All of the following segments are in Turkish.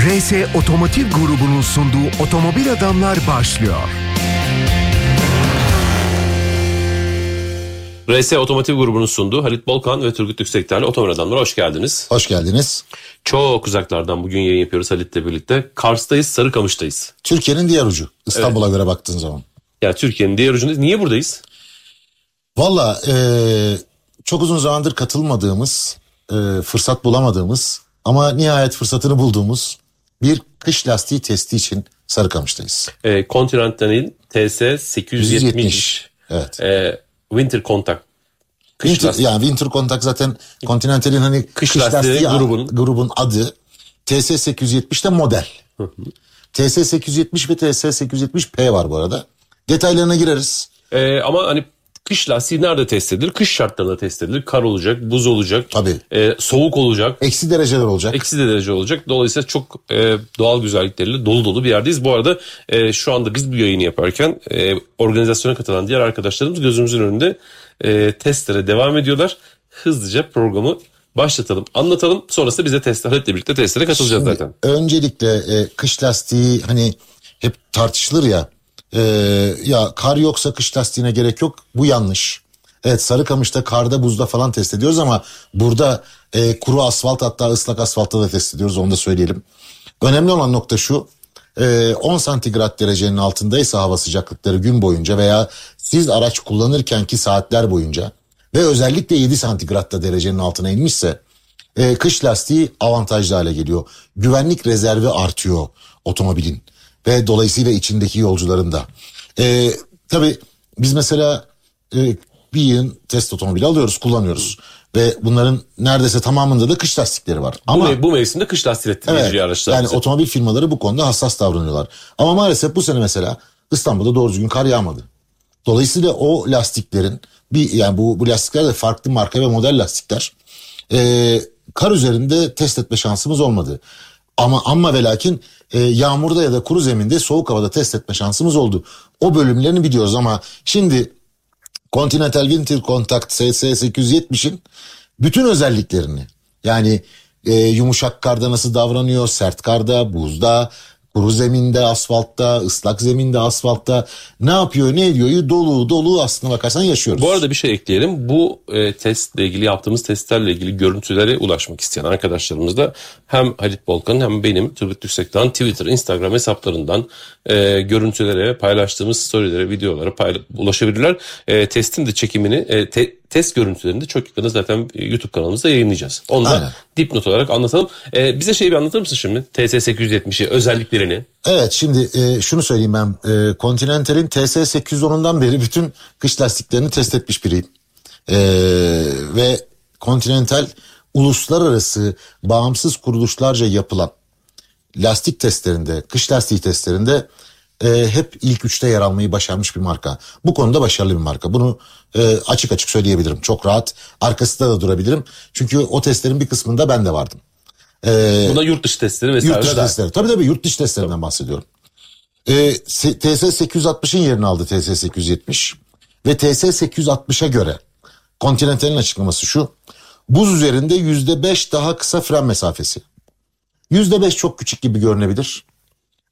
RS Otomotiv grubunun sunduğu Otomobil Adamlar başlıyor. RS Otomotiv grubunun sunduğu Halit Bolkan ve Turgut Yüksekter'le Otomobil Adamlar hoş geldiniz. Hoş geldiniz. Çok uzaklardan bugün yayın yapıyoruz Halit'le birlikte. Kars'tayız, Sarıkamış'tayız. Türkiye'nin diğer ucu. İstanbul'a göre baktığın zaman. Ya Türkiye'nin diğer ucundayız. Niye buradayız? Valla e, çok uzun zamandır katılmadığımız, e, fırsat bulamadığımız ama nihayet fırsatını bulduğumuz bir kış lastiği testi için Sarıkamış'tayız. E, Continental'in TS 870 170. Evet. e, Winter Contact. Kış Winter, lastiği. yani Winter Contact zaten Continental'in hani Kış lastiği grubun. grubun adı. TS 870 de model. TS 870 ve TS 870P var bu arada. Detaylarına gireriz. E, ama hani kış lastiği nerede test edilir? Kış şartlarında test edilir. Kar olacak, buz olacak, Tabii. e, soğuk olacak. Eksi dereceler olacak. Eksi de derece olacak. Dolayısıyla çok e, doğal güzellikleriyle dolu dolu bir yerdeyiz. Bu arada e, şu anda biz bu yayını yaparken e, organizasyona katılan diğer arkadaşlarımız gözümüzün önünde e, testlere devam ediyorlar. Hızlıca programı başlatalım, anlatalım. Sonrasında biz de testlerle birlikte testlere katılacağız zaten. Öncelikle e, kış lastiği hani hep tartışılır ya. E, ya kar yoksa kış lastiğine gerek yok. Bu yanlış. Evet Sarıkamış'ta karda buzda falan test ediyoruz ama burada e, kuru asfalt hatta ıslak asfaltta da test ediyoruz onu da söyleyelim. Önemli olan nokta şu. e, 10 santigrat derecenin altındaysa hava sıcaklıkları gün boyunca veya siz araç kullanırkenki saatler boyunca ve özellikle 7 santigratta derecenin altına inmişse e, kış lastiği avantajlı hale geliyor. Güvenlik rezervi artıyor otomobilin ve dolayısıyla içindeki yolcuların da. E, tabii biz mesela e, bir yığın test otomobili alıyoruz, kullanıyoruz. Ve bunların neredeyse tamamında da kış lastikleri var. Bu, Ama me- bu mevsimde kış lastiği evet, araçlar. yani bize. otomobil firmaları bu konuda hassas davranıyorlar. Ama maalesef bu sene mesela İstanbul'da doğru düzgün kar yağmadı. Dolayısıyla o lastiklerin bir yani bu, bu lastikler de farklı marka ve model lastikler. Ee, kar üzerinde test etme şansımız olmadı. Ama ama ve lakin e, yağmurda ya da kuru zeminde soğuk havada test etme şansımız oldu. O bölümlerini biliyoruz ama şimdi Continental Winter Contact SS870'in bütün özelliklerini yani e, yumuşak karda nasıl davranıyor, sert karda, buzda, kuru zeminde, asfaltta, ıslak zeminde, asfaltta ne yapıyor, ne ediyor dolu dolu aslına bakarsan yaşıyoruz. Bu arada bir şey ekleyelim. Bu e, testle ilgili yaptığımız testlerle ilgili görüntülere ulaşmak isteyen arkadaşlarımız da hem Halit Bolkan'ın hem benim Turgut Yüksek'ten Twitter, Instagram hesaplarından e, görüntülere, paylaştığımız storylere, videolara payla- ulaşabilirler. E, testin de çekimini, e, te- test görüntülerini de çok yakında zaten YouTube kanalımızda yayınlayacağız. Onu da Aynen. dipnot olarak anlatalım. E, bize şeyi bir anlatır mısın şimdi? TS870'i, özelliklerini. Evet şimdi e, şunu söyleyeyim ben e, Continental'in TS810'undan beri bütün kış lastiklerini test etmiş biriyim. E, ve Continental uluslararası bağımsız kuruluşlarca yapılan lastik testlerinde, kış lastiği testlerinde e, hep ilk üçte yer almayı başarmış bir marka. Bu konuda başarılı bir marka. Bunu e, açık açık söyleyebilirim. Çok rahat arkasında da durabilirim. Çünkü o testlerin bir kısmında ben de vardım. E, Buna yurt dışı testleri vesaire Yurt dışı de- testleri. Tabii tabii yurt dışı testlerinden bahsediyorum. Se- TS 860'ın yerini aldı TS 870 ve TS 860'a göre Continental'in açıklaması şu. Buz üzerinde yüzde beş daha kısa fren mesafesi. Yüzde beş çok küçük gibi görünebilir.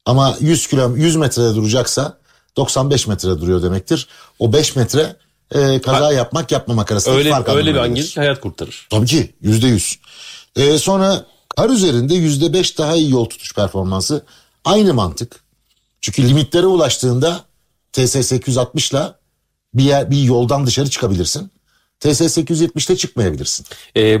Ama 100 kilo 100 metrede duracaksa 95 metrede duruyor demektir. O 5 metre e, kaza yapmak yapmamak arasındaki Öyle, fark öyle bir anlamına an gelir. gelir ki hayat kurtarır. Tabii ki yüzde yüz. Ee, sonra kar üzerinde yüzde beş daha iyi yol tutuş performansı. Aynı mantık. Çünkü limitlere ulaştığında TS 860 ile bir, yer, bir yoldan dışarı çıkabilirsin. TS 870'te çıkmayabilirsin. E,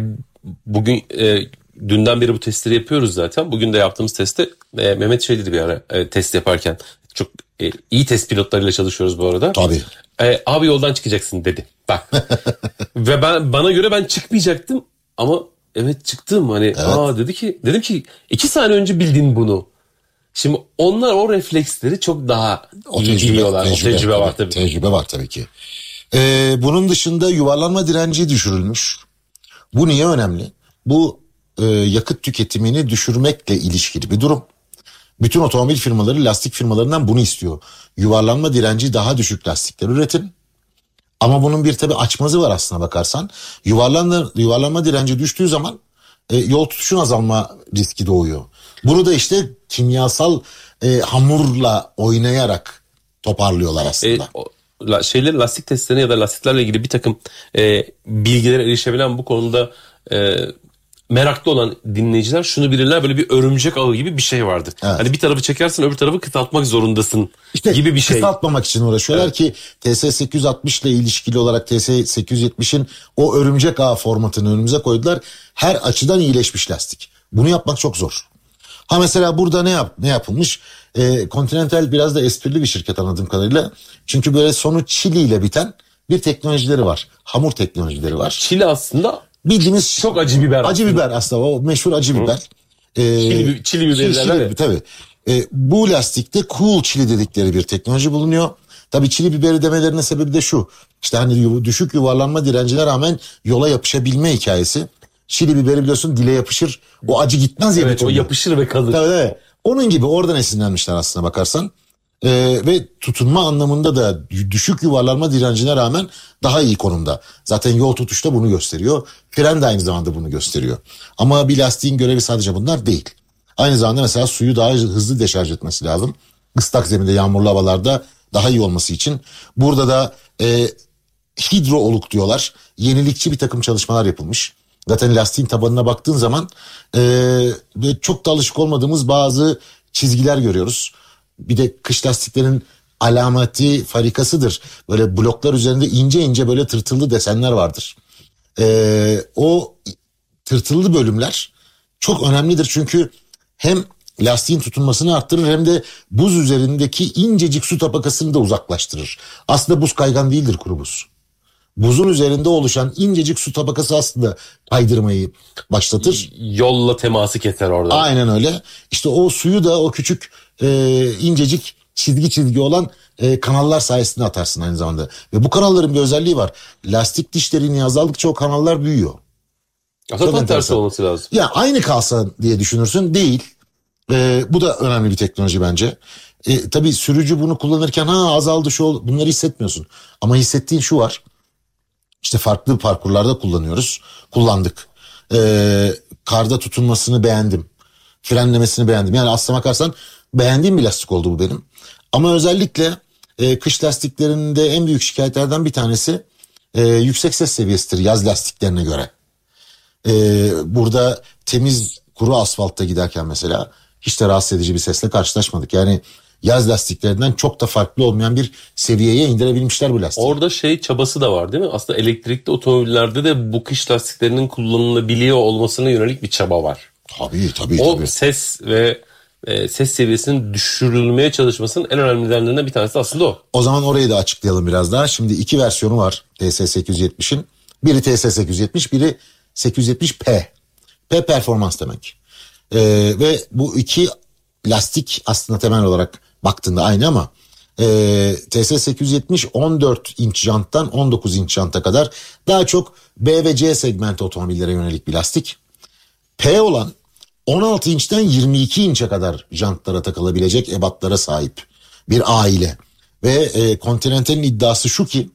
bugün e, dünden beri bu testleri yapıyoruz zaten. Bugün de yaptığımız testte e, Mehmet şey dedi bir ara e, test yaparken. Çok e, iyi test pilotlarıyla çalışıyoruz bu arada. Tabii. E, abi yoldan çıkacaksın dedi. Bak. Ve ben bana göre ben çıkmayacaktım ama evet çıktım hani. Aa dedi ki dedim ki iki saniye önce bildin bunu. Şimdi onlar o refleksleri çok daha O iyi biliyorlar. o tecrübe var tabii. Tecrübe var tabii ki. Ee, bunun dışında yuvarlanma direnci düşürülmüş. Bu niye önemli? Bu e, yakıt tüketimini düşürmekle ilişkili bir durum. Bütün otomobil firmaları lastik firmalarından bunu istiyor. Yuvarlanma direnci daha düşük lastikler üretin. Ama bunun bir tabi açmazı var aslına bakarsan. Yuvarlanma, yuvarlanma direnci düştüğü zaman e, yol tutuşun azalma riski doğuyor. Bunu da işte kimyasal e, hamurla oynayarak toparlıyorlar E, aslında. o- la, şeyler lastik testlerine ya da lastiklerle ilgili bir takım e, bilgilere erişebilen bu konuda e, meraklı olan dinleyiciler şunu bilirler böyle bir örümcek ağı gibi bir şey vardır. Evet. Hani bir tarafı çekersen öbür tarafı kısaltmak zorundasın İşte gibi bir şey. kısaltmamak için uğraşıyorlar ki TS860 ile ilişkili olarak TS870'in o örümcek ağ formatını önümüze koydular. Her açıdan iyileşmiş lastik. Bunu yapmak çok zor. Ha mesela burada ne yap ne yapılmış? Ee, Continental biraz da esprili bir şirket anladığım kadarıyla. Çünkü böyle sonu çili ile biten bir teknolojileri var. Hamur teknolojileri var. Çile aslında Bildiğimiz Çok acı biber Acı aslında. biber aslında o meşhur acı biber. Ee, Çili çili biberi çili-. Tabii. Ee, bu lastikte cool çili dedikleri bir teknoloji bulunuyor. Tabii çili biberi demelerinin sebebi de şu. İşte hani düşük yuvarlanma direncine rağmen yola yapışabilme hikayesi. Çili biberi biliyorsun dile yapışır. O acı gitmez ya. evet, o yapışır ve kalır. Tabii tabii. Onun gibi oradan esinlenmişler aslına bakarsan. Ee, ve tutunma anlamında da düşük yuvarlanma direncine rağmen daha iyi konumda. Zaten yol tutuşta bunu gösteriyor. Fren de aynı zamanda bunu gösteriyor. Ama bir lastiğin görevi sadece bunlar değil. Aynı zamanda mesela suyu daha hızlı deşarj etmesi lazım. Islak zeminde yağmurlu havalarda daha iyi olması için. Burada da e, hidrooluk diyorlar. Yenilikçi bir takım çalışmalar yapılmış. Zaten lastiğin tabanına baktığın zaman e, çok da alışık olmadığımız bazı çizgiler görüyoruz. Bir de kış lastiklerin alameti farikasıdır. Böyle bloklar üzerinde ince ince böyle tırtıllı desenler vardır. E, o tırtıllı bölümler çok önemlidir çünkü hem lastiğin tutunmasını arttırır hem de buz üzerindeki incecik su tabakasını da uzaklaştırır. Aslında buz kaygan değildir kuru buz. Buzun üzerinde oluşan incecik su tabakası aslında kaydırmayı başlatır. Yolla teması keser orada. Aynen öyle. İşte o suyu da o küçük e, incecik çizgi çizgi olan e, kanallar sayesinde atarsın aynı zamanda. Ve bu kanalların bir özelliği var. Lastik dişlerini azaldıkça o kanallar büyüyor. Aslında tam tersi olması lazım. Ya aynı kalsa diye düşünürsün değil. Ee, bu da önemli bir teknoloji bence. Ee, tabii sürücü bunu kullanırken ha azaldı şu oldu bunları hissetmiyorsun. Ama hissettiğin şu var. İşte farklı parkurlarda kullanıyoruz. Kullandık. Ee, karda tutunmasını beğendim. Frenlemesini beğendim. Yani aslına bakarsan beğendiğim bir lastik oldu bu benim. Ama özellikle e, kış lastiklerinde en büyük şikayetlerden bir tanesi e, yüksek ses seviyesidir yaz lastiklerine göre. Ee, burada temiz kuru asfaltta giderken mesela hiç de rahatsız edici bir sesle karşılaşmadık. Yani yaz lastiklerinden çok da farklı olmayan bir seviyeye indirebilmişler bu lastiği. Orada şey çabası da var değil mi? Aslında elektrikli otomobillerde de bu kış lastiklerinin kullanılabiliyor olmasına yönelik bir çaba var. Tabii tabii O tabii. ses ve e, ses seviyesinin düşürülmeye çalışmasının en önemli nedenlerinden bir tanesi aslında o. O zaman orayı da açıklayalım biraz daha. Şimdi iki versiyonu var TS870'in. Biri TS870 biri 870P. P performans demek. Ee, ve bu iki lastik aslında temel olarak baktığında aynı ama e, TS870 14 inç janttan 19 inç janta kadar daha çok B ve C segment otomobillere yönelik bir lastik. P olan 16 inçten 22 inçe kadar jantlara takılabilecek ebatlara sahip bir aile. Ve e, Continental'in iddiası şu ki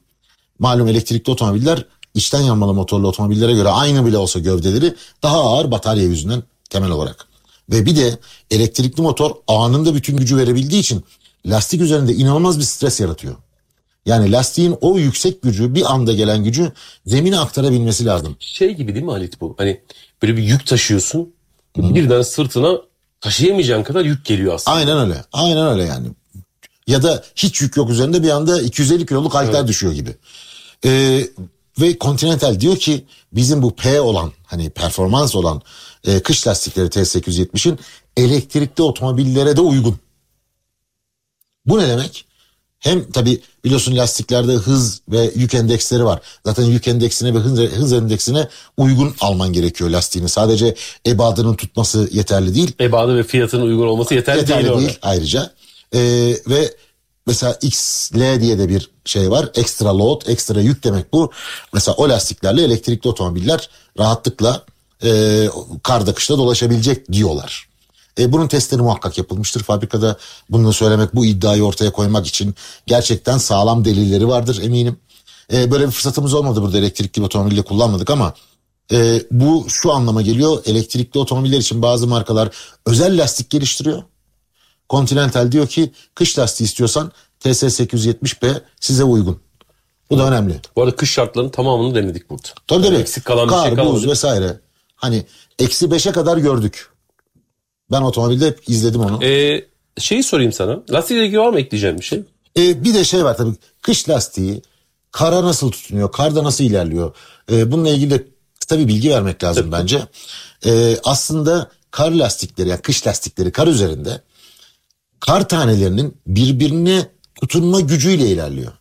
malum elektrikli otomobiller içten yanmalı motorlu otomobillere göre aynı bile olsa gövdeleri daha ağır batarya yüzünden temel olarak. Ve bir de elektrikli motor anında bütün gücü verebildiği için lastik üzerinde inanılmaz bir stres yaratıyor. Yani lastiğin o yüksek gücü bir anda gelen gücü zemine aktarabilmesi lazım. Şey gibi değil mi Halit bu? Hani böyle bir yük taşıyorsun. Birden sırtına taşıyamayacağın kadar yük geliyor aslında. Aynen öyle. Aynen öyle yani. Ya da hiç yük yok üzerinde bir anda 250 kiloluk halter düşüyor gibi. Ee, ve Continental diyor ki bizim bu P olan hani performans olan e, kış lastikleri T870'in elektrikli otomobillere de uygun. Bu ne demek? Hem tabi biliyorsun lastiklerde hız ve yük endeksleri var. Zaten yük endeksine ve hız, hız endeksine uygun alman gerekiyor lastiğini. Sadece ebadının tutması yeterli değil. Ebadı ve fiyatının uygun olması yeterli, Yeterli değil, değil, orada. ayrıca. Ee, ve mesela XL diye de bir şey var. Extra load, ekstra yük demek bu. Mesela o lastiklerle elektrikli otomobiller rahatlıkla e, karda kışta dolaşabilecek diyorlar. E, bunun testleri muhakkak yapılmıştır. Fabrikada bunu söylemek, bu iddiayı ortaya koymak için gerçekten sağlam delilleri vardır eminim. E, böyle bir fırsatımız olmadı burada elektrikli otomobille kullanmadık ama E, bu şu anlama geliyor. Elektrikli otomobiller için bazı markalar özel lastik geliştiriyor. Continental diyor ki kış lastiği istiyorsan TS870B size uygun. Bu da önemli. Bu arada kış şartlarının tamamını denedik burada. Tabii tabii. Eksik kalan Kar, bir şey kalmadı. buz vesaire. Hani eksi 5'e kadar gördük. Ben otomobilde hep izledim onu. Ee, şeyi sorayım sana. Lastikle ilgili var mı ekleyeceğim bir şey? Ee, bir de şey var tabii. Kış lastiği kara nasıl tutunuyor? Karda nasıl ilerliyor? Ee, bununla ilgili de kısa bir bilgi vermek lazım bence. Ee, aslında kar lastikleri yani kış lastikleri kar üzerinde kar tanelerinin birbirine tutunma gücüyle ilerliyor.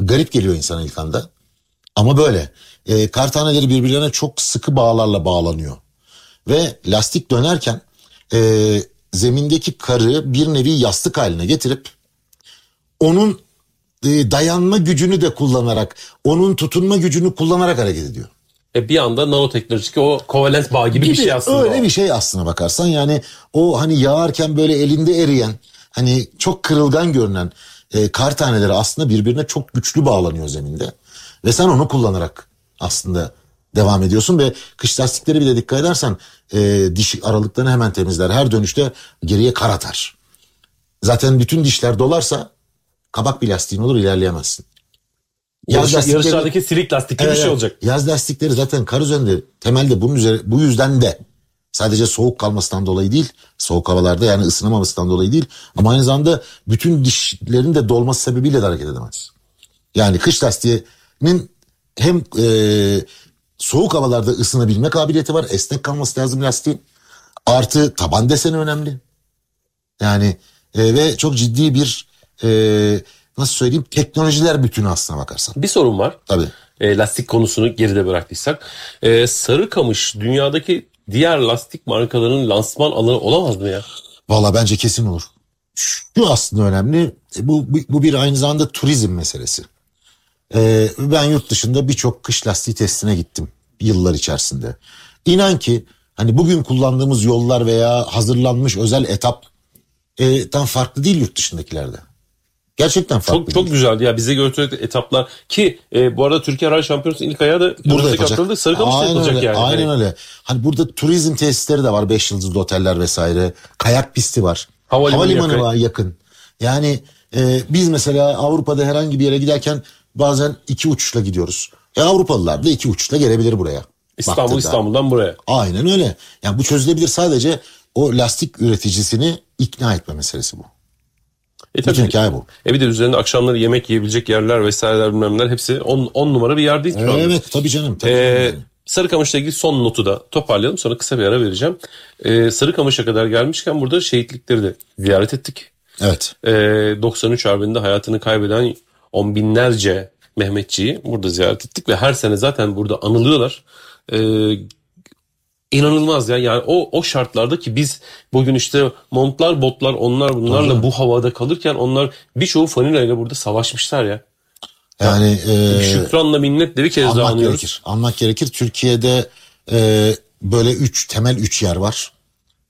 Garip geliyor insana ilk anda. Ama böyle. Ee, kar taneleri birbirlerine çok sıkı bağlarla bağlanıyor. Ve lastik dönerken e, zemindeki karı bir nevi yastık haline getirip onun e, dayanma gücünü de kullanarak, onun tutunma gücünü kullanarak hareket ediyor. E, bir anda nanoteknolojik o kovalent bağ gibi, bir şey aslında. Öyle o. bir şey aslına bakarsan yani o hani yağarken böyle elinde eriyen hani çok kırılgan görünen e, kar taneleri aslında birbirine çok güçlü bağlanıyor zeminde. Ve sen onu kullanarak aslında devam ediyorsun ve kış lastikleri bir de dikkat edersen e, diş aralıklarını hemen temizler. Her dönüşte geriye kar atar. Zaten bütün dişler dolarsa kabak bir lastiğin olur ilerleyemezsin. Yarış, Yaz lastikleri- yarışlardaki silik lastik gibi bir Evet, şey evet. olacak. Yaz lastikleri zaten kar üzerinde temelde bunun üzeri, bu yüzden de sadece soğuk kalmasından dolayı değil soğuk havalarda yani ısınamamasından dolayı değil ama aynı zamanda bütün dişlerin de dolması sebebiyle de hareket edemez. Yani kış lastiğinin hem e, soğuk havalarda ısınabilme kabiliyeti var esnek kalması lazım lastiğin artı taban deseni önemli. Yani e, ve çok ciddi bir e, nasıl söyleyeyim teknolojiler bütünü aslına bakarsan. Bir sorun var. Tabii. E, lastik konusunu geride bıraktıysak. E, Sarıkamış dünyadaki diğer lastik markalarının lansman alanı olamaz mı ya? Valla bence kesin olur. Şu aslında önemli. e, Bu, bu, bu bir aynı zamanda turizm meselesi. Ee, ben yurt dışında birçok kış lastiği testine gittim yıllar içerisinde. İnan ki hani bugün kullandığımız yollar veya hazırlanmış özel etap e, tam farklı değil yurt dışındakilerde. Gerçekten farklı Çok çok değil. güzeldi ya bize götürdük etaplar ki e, bu arada Türkiye Rally Şampiyonası ilk ayağı da Burada haftada Sarıkamış'ta Aynen yapılacak öyle, yani. Aynen Hani öyle. Hani burada turizm tesisleri de var. Beş yıldızlı oteller vesaire. Kayak pisti var. Havalimanı Havalimanı yakın. var yakın. Yani e, biz mesela Avrupa'da herhangi bir yere giderken bazen iki uçuşla gidiyoruz. E Avrupalılar da iki uçuşla gelebilir buraya. İstanbul Baktığında. İstanbul'dan buraya. Aynen öyle. Yani bu çözülebilir sadece o lastik üreticisini ikna etme meselesi bu. E, tabii. Bütün hikaye bu. E bir de üzerinde akşamları yemek yiyebilecek yerler vesaireler bilmem neler hepsi 10 numara bir yerdeyiz şu anda. Evet tabii canım. Tabii Ee. Sarıkamış'la ilgili son notu da toparlayalım sonra kısa bir ara vereceğim. Ee, Sarıkamış'a kadar gelmişken burada şehitlikleri de ziyaret ettik. Evet. Ee, 93 Harbi'nde hayatını kaybeden on binlerce Mehmetçiyi burada ziyaret ettik ve her sene zaten burada anılıyorlar. Ee, inanılmaz ya yani o o şartlarda ki biz bugün işte montlar botlar onlar bunlarla bu havada kalırken onlar birçoğu fanilayla burada savaşmışlar ya. Yani e, Şükranla minnetle bir kez daha anıyoruz. gerekir. Anmak gerekir. Türkiye'de e, böyle üç temel üç yer var.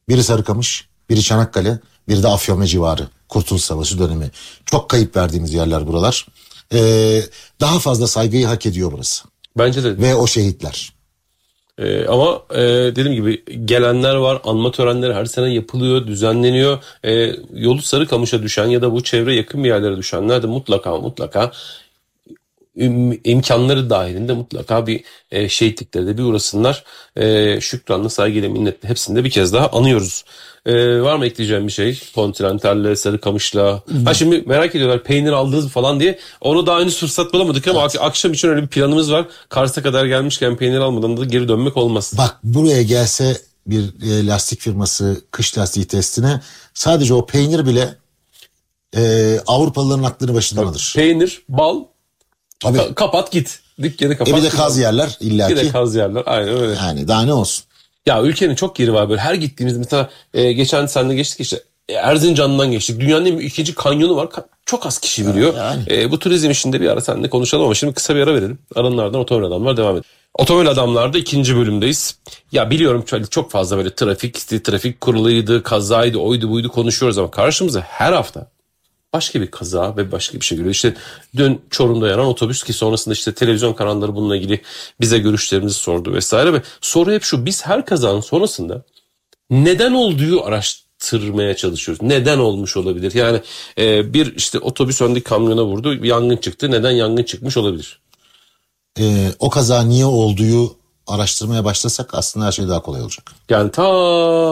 Biri Sarıkamış, biri Çanakkale, biri de Afyon civarı. Kurtuluş Savaşı dönemi. Çok kayıp verdiğimiz yerler buralar. E, daha fazla saygıyı hak ediyor burası. Bence de. Ve o şehitler. Ee, ama e, dediğim gibi gelenler var, anma törenleri her sene yapılıyor, düzenleniyor. E, yolu Sarıkamış'a düşen ya da bu çevre yakın bir yerlere düşenler de mutlaka mutlaka imkanları dahilinde mutlaka bir e, şehitlikleri de bir uğrasınlar. E, şükranla, saygıyla, minnetle hepsini de bir kez daha anıyoruz. E, var mı ekleyeceğim bir şey? Continental'le, Sarıkamış'la. Ha şimdi merak ediyorlar peynir aldınız falan diye. Onu daha henüz fırsat bulamadık ama ak- akşam için öyle bir planımız var. Kars'a kadar gelmişken peynir almadan da geri dönmek olmaz. Bak buraya gelse bir e, lastik firması kış lastiği testine sadece o peynir bile e, Avrupalıların aklını başından alır. Peynir, bal, Tabii. ka- kapat git. Dükkanı kapat. E bir de kaz yerler Bir de illaki. kaz yerler. Aynen öyle. Yani daha ne olsun. Ya ülkenin çok yeri var böyle. Her gittiğimizde mesela e, geçen seninle geçtik işte e, Erzincan'dan geçtik. Dünyanın en ikinci kanyonu var. Çok az kişi biliyor. yani. E, bu turizm işinde bir ara seninle konuşalım ama şimdi kısa bir ara verelim. Aranlardan otomobil adamlar devam edelim. Otomobil adamlarda ikinci bölümdeyiz. Ya biliyorum çok, fazla böyle trafik, trafik kuruluydu, kazaydı, oydu buydu konuşuyoruz ama karşımıza her hafta başka bir kaza ve başka bir şey görüyor. İşte dün Çorum'da yanan otobüs ki sonrasında işte televizyon kanalları bununla ilgili bize görüşlerimizi sordu vesaire ve soru hep şu biz her kazanın sonrasında neden olduğu araştırmaya çalışıyoruz. Neden olmuş olabilir? Yani e, bir işte otobüs öndeki kamyona vurdu, yangın çıktı. Neden yangın çıkmış olabilir? Ee, o kaza niye olduğu araştırmaya başlasak aslında her şey daha kolay olacak. Yani ta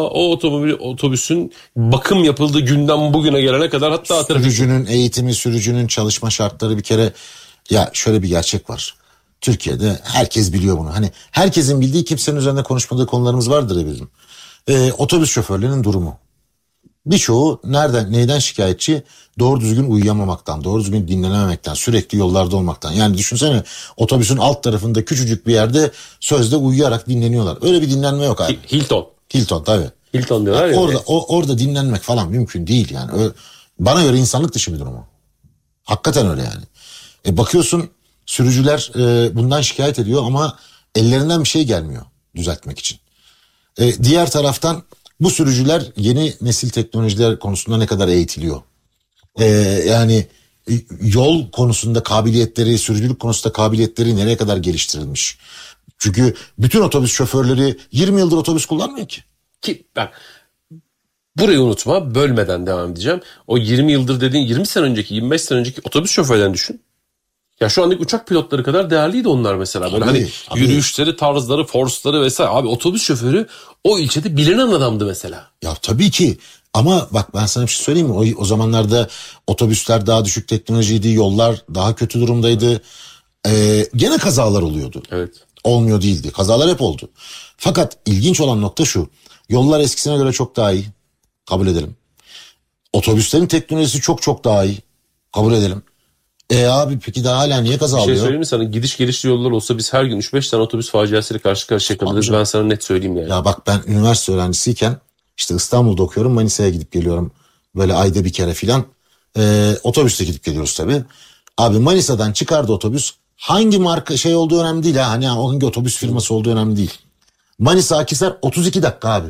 o otomobil otobüsün bakım yapıldığı günden bugüne gelene kadar hatta trafik Sürücünün eğitimi, sürücünün çalışma şartları bir kere ya şöyle bir gerçek var. Türkiye'de herkes biliyor bunu. Hani herkesin bildiği kimsenin üzerinde konuşmadığı konularımız vardır ya bizim. Ee, otobüs şoförlerinin durumu. Birçoğu nereden neyden şikayetçi? Doğru düzgün uyuyamamaktan, doğru düzgün dinlenememekten, sürekli yollarda olmaktan. Yani düşünsene otobüsün alt tarafında küçücük bir yerde sözde uyuyarak dinleniyorlar. Öyle bir dinlenme yok abi. Hilton. Hilton tabii. Hilton diyorlar ya. Orada o, orada dinlenmek falan mümkün değil yani. Ö- bana göre insanlık dışı bir durum. Hakikaten öyle yani. E bakıyorsun sürücüler e, bundan şikayet ediyor ama ellerinden bir şey gelmiyor düzeltmek için. E, diğer taraftan bu sürücüler yeni nesil teknolojiler konusunda ne kadar eğitiliyor? E, yani e, yol konusunda kabiliyetleri, sürücülük konusunda kabiliyetleri nereye kadar geliştirilmiş? Çünkü bütün otobüs şoförleri 20 yıldır otobüs kullanmıyor ki. Ki bak burayı unutma bölmeden devam edeceğim. O 20 yıldır dediğin 20 sene önceki 25 sene önceki otobüs şoförlerini düşün. Ya şu andaki uçak pilotları kadar değerliydi onlar mesela. Böyle Tabii, hani tabii. yürüyüşleri, tarzları, forsları vesaire. Abi otobüs şoförü o ilçede bilinen adamdı mesela. Ya tabii ki ama bak ben sana bir şey söyleyeyim mi? O, o zamanlarda otobüsler daha düşük teknolojiydi, yollar daha kötü durumdaydı. Ee, gene kazalar oluyordu. Evet. Olmuyor değildi. Kazalar hep oldu. Fakat ilginç olan nokta şu. Yollar eskisine göre çok daha iyi. Kabul edelim. Otobüslerin teknolojisi çok çok daha iyi. Kabul edelim. E abi peki daha hala niye kaza Bir şey söyleyeyim mi sana? Gidiş gelişli yollar olsa biz her gün 3-5 tane otobüs faciasıyla karşı karşıya kalırız. Ben sana net söyleyeyim yani. Ya bak ben üniversite öğrencisiyken işte İstanbul'da okuyorum Manisa'ya gidip geliyorum. Böyle ayda bir kere filan. Ee, otobüste gidip geliyoruz tabii. Abi Manisa'dan çıkardı otobüs. Hangi marka şey olduğu önemli değil ha. Hani hangi otobüs firması olduğu önemli değil. Manisa Akhisar 32 dakika abi.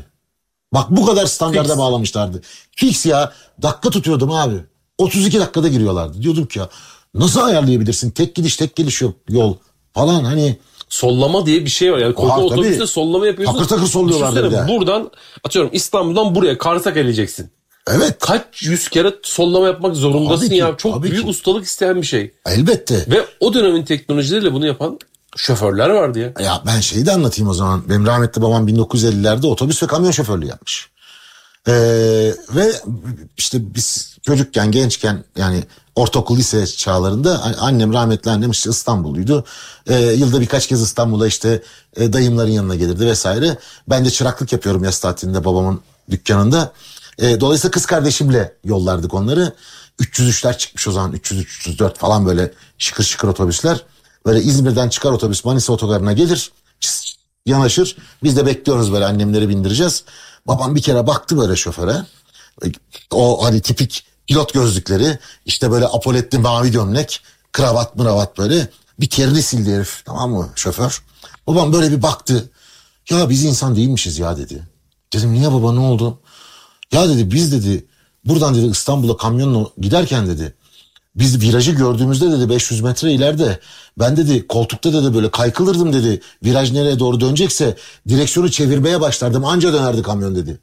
Bak bu kadar standarda Fix. bağlamışlardı. Fix ya dakika tutuyordum abi. 32 dakikada giriyorlardı. Diyordum ki ya nasıl ayarlayabilirsin? Tek gidiş tek geliş yok yol falan hani Sollama diye bir şey var. Yani koca Aa, tabii. otobüste sollama yapıyorsun. Takır takır solluyorlar bir de. Buradan atıyorum İstanbul'dan buraya Karsak geleceksin. evet Kaç yüz kere sollama yapmak zorundasın ki, ya. Çok büyük ki. ustalık isteyen bir şey. elbette. Ve o dönemin teknolojileriyle bunu yapan şoförler vardı ya. Ya ben şeyi de anlatayım o zaman. Benim rahmetli babam 1950'lerde otobüs ve kamyon şoförlüğü yapmış. Ee, ve işte biz çocukken, gençken yani ortaokul, lise çağlarında annem, rahmetli annem işte İstanbulluydu. Ee, yılda birkaç kez İstanbul'a işte e, dayımların yanına gelirdi vesaire. Ben de çıraklık yapıyorum yaz tatilinde babamın dükkanında. Ee, dolayısıyla kız kardeşimle yollardık onları. 303'ler çıkmış o zaman 303 304 falan böyle şıkır şıkır otobüsler. Böyle İzmir'den çıkar otobüs Manisa otogarına gelir. çıs yanaşır. Biz de bekliyoruz böyle annemleri bindireceğiz. Babam bir kere baktı böyle şoföre. O hani tipik pilot gözlükleri işte böyle apoletli mavi gömlek kravat mıravat böyle bir terini sildi herif tamam mı şoför. Babam böyle bir baktı. Ya biz insan değilmişiz ya dedi. Dedim niye baba ne oldu? Ya dedi biz dedi buradan dedi İstanbul'a kamyonla giderken dedi biz virajı gördüğümüzde dedi 500 metre ileride ben dedi koltukta dedi böyle kaykılırdım dedi. Viraj nereye doğru dönecekse direksiyonu çevirmeye başlardım anca dönerdi kamyon dedi.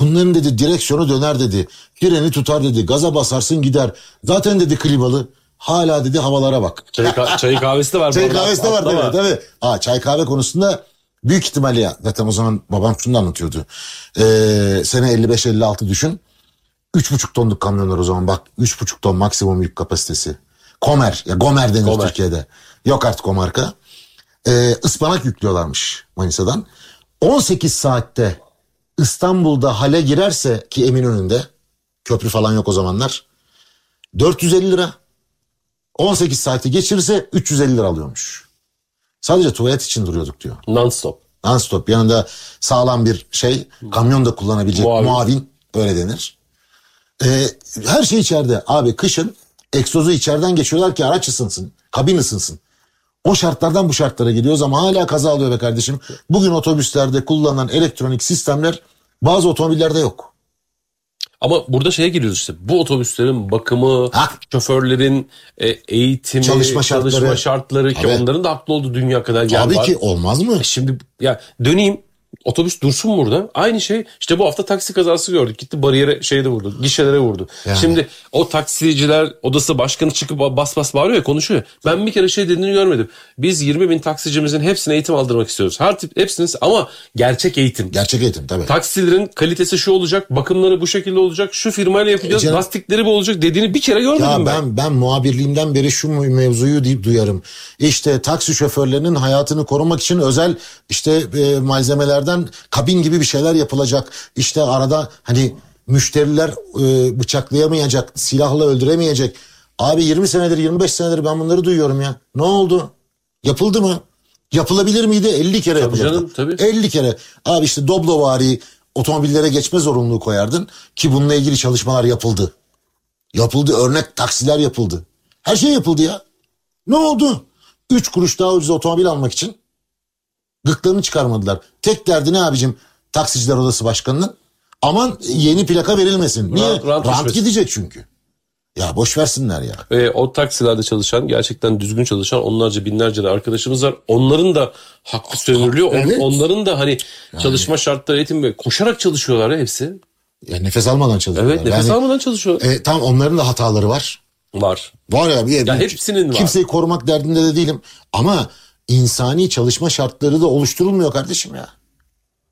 Bunların dedi direksiyonu döner dedi. Freni tutar dedi. Gaza basarsın gider. Zaten dedi klimalı. Hala dedi havalara bak. Çay, ka- çayı kahvesi de var. Çay kahvesi de var tabii tabii. Aa, çay kahve konusunda büyük ihtimalle ya. Zaten o zaman babam şunu da anlatıyordu. Ee, sene 55-56 düşün. 3,5 tonluk kamyonlar o zaman bak 3,5 ton maksimum yük kapasitesi. Komer ya Gomer denir Gomer. Türkiye'de. Yok artık o marka. Ee, ıspanak yüklüyorlarmış Manisa'dan. 18 saatte İstanbul'da hale girerse ki Eminönü'nde köprü falan yok o zamanlar. 450 lira. 18 saati geçirirse 350 lira alıyormuş. Sadece tuvalet için duruyorduk diyor. Non-stop. Non-stop yanında sağlam bir şey kamyon da kullanabilecek Muavin. muavin, öyle denir. Ee, her şey içeride abi kışın egzozu içeriden geçiyorlar ki araç ısınsın kabin ısınsın. O şartlardan bu şartlara geliyoruz ama hala kaza alıyor be kardeşim. Bugün otobüslerde kullanılan elektronik sistemler bazı otomobillerde yok. Ama burada şeye giriyoruz işte. Bu otobüslerin bakımı, Ha. şoförlerin e, eğitimi, Çalışma şartları. çalışma şartları ki Tabii. onların da haklı olduğu dünya kadar yer Tabii var. ki olmaz mı? E Şimdi ya döneyim otobüs dursun burada. Aynı şey işte bu hafta taksi kazası gördük. Gitti bariyere şeyde vurdu. Gişelere vurdu. Yani. Şimdi o taksiciler odası başkanı çıkıp bas bas bağırıyor ya konuşuyor. Ben bir kere şey dediğini görmedim. Biz 20 bin taksicimizin hepsine eğitim aldırmak istiyoruz. Her tip hepsiniz ama gerçek eğitim. Gerçek eğitim tabii. Taksilerin kalitesi şu olacak, bakımları bu şekilde olacak, şu firmayla yapacağız, E canım- lastikleri bu olacak dediğini bir kere görmedim Ya ben. ben ben muhabirliğimden beri şu mevzuyu deyip duyarım. İşte taksi şoförlerinin hayatını korumak için özel işte e, malzemelerden kabin gibi bir şeyler yapılacak. İşte arada hani müşteriler e, bıçaklayamayacak, silahla öldüremeyecek. Abi 20 senedir 25 senedir ben bunları duyuyorum ya. Ne oldu? Yapıldı mı? Yapılabilir miydi? 50 kere yapılırdı. canım, tabii. 50 kere. Abi işte Doblovari otomobillere geçme zorunluluğu koyardın ki bununla ilgili çalışmalar yapıldı. Yapıldı örnek taksiler yapıldı. Her şey yapıldı ya. Ne oldu? 3 kuruş daha ucuz otomobil almak için gıklarını çıkarmadılar. Tek derdi ne abicim taksiciler odası başkanının? Aman yeni plaka verilmesin. Niye? Rant- rant Rant, gidecek çünkü. Ya boş versinler ya. Ve o taksilerde çalışan, gerçekten düzgün çalışan onlarca binlerce de arkadaşımız var. Onların da hakkı sömürülüyor. Evet. Onların da hani çalışma şartları, eğitim ve koşarak çalışıyorlar ya hepsi. ya nefes almadan çalışıyorlar. Evet nefes Yani, almadan çalışıyor. e, tam onların da hataları var. Var. Var ya bir Ya hepsinin var. Kimseyi korumak derdinde de değilim. Ama insani çalışma şartları da oluşturulmuyor kardeşim ya.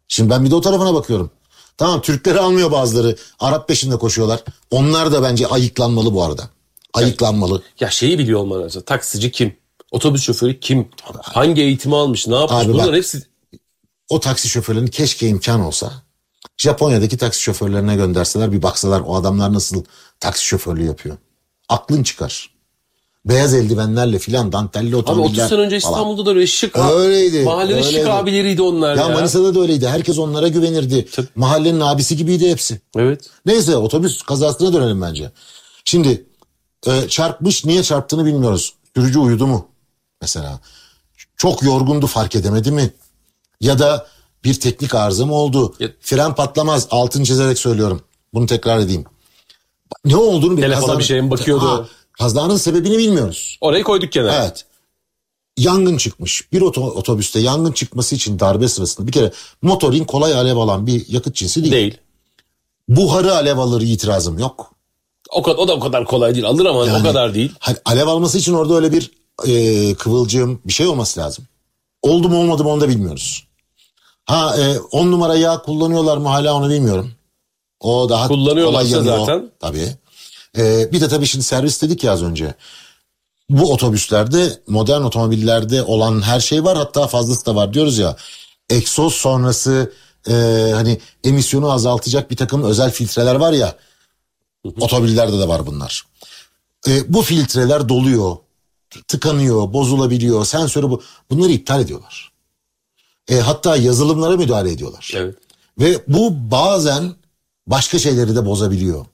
Şimdi ben bir de o tarafına bakıyorum. Tamam Türkleri almıyor bazıları. Arap peşinde koşuyorlar. Onlar da bence ayıklanmalı bu arada. Ayıklanmalı. Ya şeyi biliyor olman lazım. Taksici kim? Otobüs şoförü kim? Hangi eğitimi almış? Ne yapmış? Abi Bunların bak- hepsi O taksi şoförlerinin keşke imkan olsa. Japonya'daki taksi şoförlerine gönderseler bir baksalar o adamlar nasıl taksi şoförlüğü yapıyor. Aklın çıkar. Beyaz eldivenlerle filan dantelli Abi otomobiller. 30 sene önce falan. İstanbul'da da öyle şık. Öyleydi, Mahallenin şık öyleydi. abileriydi onlar ya. Ya Manisa'da da öyleydi. Herkes onlara güvenirdi. Tabii. Mahallenin abisi gibiydi hepsi. Evet. Neyse otobüs kazasına dönelim bence. Şimdi e, çarpmış niye çarptığını bilmiyoruz. Sürücü uyudu mu mesela? Çok yorgundu fark edemedi mi? Ya da bir teknik arıza mı oldu? Ya- Fren patlamaz altını çizerek söylüyorum. Bunu tekrar edeyim. Ne olduğunu bir Telefona bir şeye bakıyordu? Kazanın sebebini bilmiyoruz. Orayı koyduk kenara. Evet. Yangın çıkmış. Bir oto- otobüste yangın çıkması için darbe sırasında bir kere motorin kolay alev alan bir yakıt cinsi değil. Değil. Buharı alev alır itirazım yok. O, kadar, o da o kadar kolay değil. Alır ama o Yani- kadar değil. Hani alev alması için orada öyle bir e, kıvılcım bir şey olması lazım. Oldu mu olmadı mı onu da bilmiyoruz. Ha 10 numara yağ kullanıyorlar mı hala onu bilmiyorum. O daha kolay yanıyor. zaten. Tabii. E, bir de tabii şimdi servis dedik ya az önce. Bu otobüslerde modern otomobillerde olan her şey var hatta fazlası da var diyoruz ya. Egzoz sonrası e, hani emisyonu azaltacak bir takım özel filtreler var ya. Otomobillerde de var bunlar. E, bu filtreler doluyor, tıkanıyor, bozulabiliyor, sensörü bu. Bunları iptal ediyorlar. E, hatta yazılımlara müdahale ediyorlar. Evet. Ve bu bazen başka şeyleri de bozabiliyor.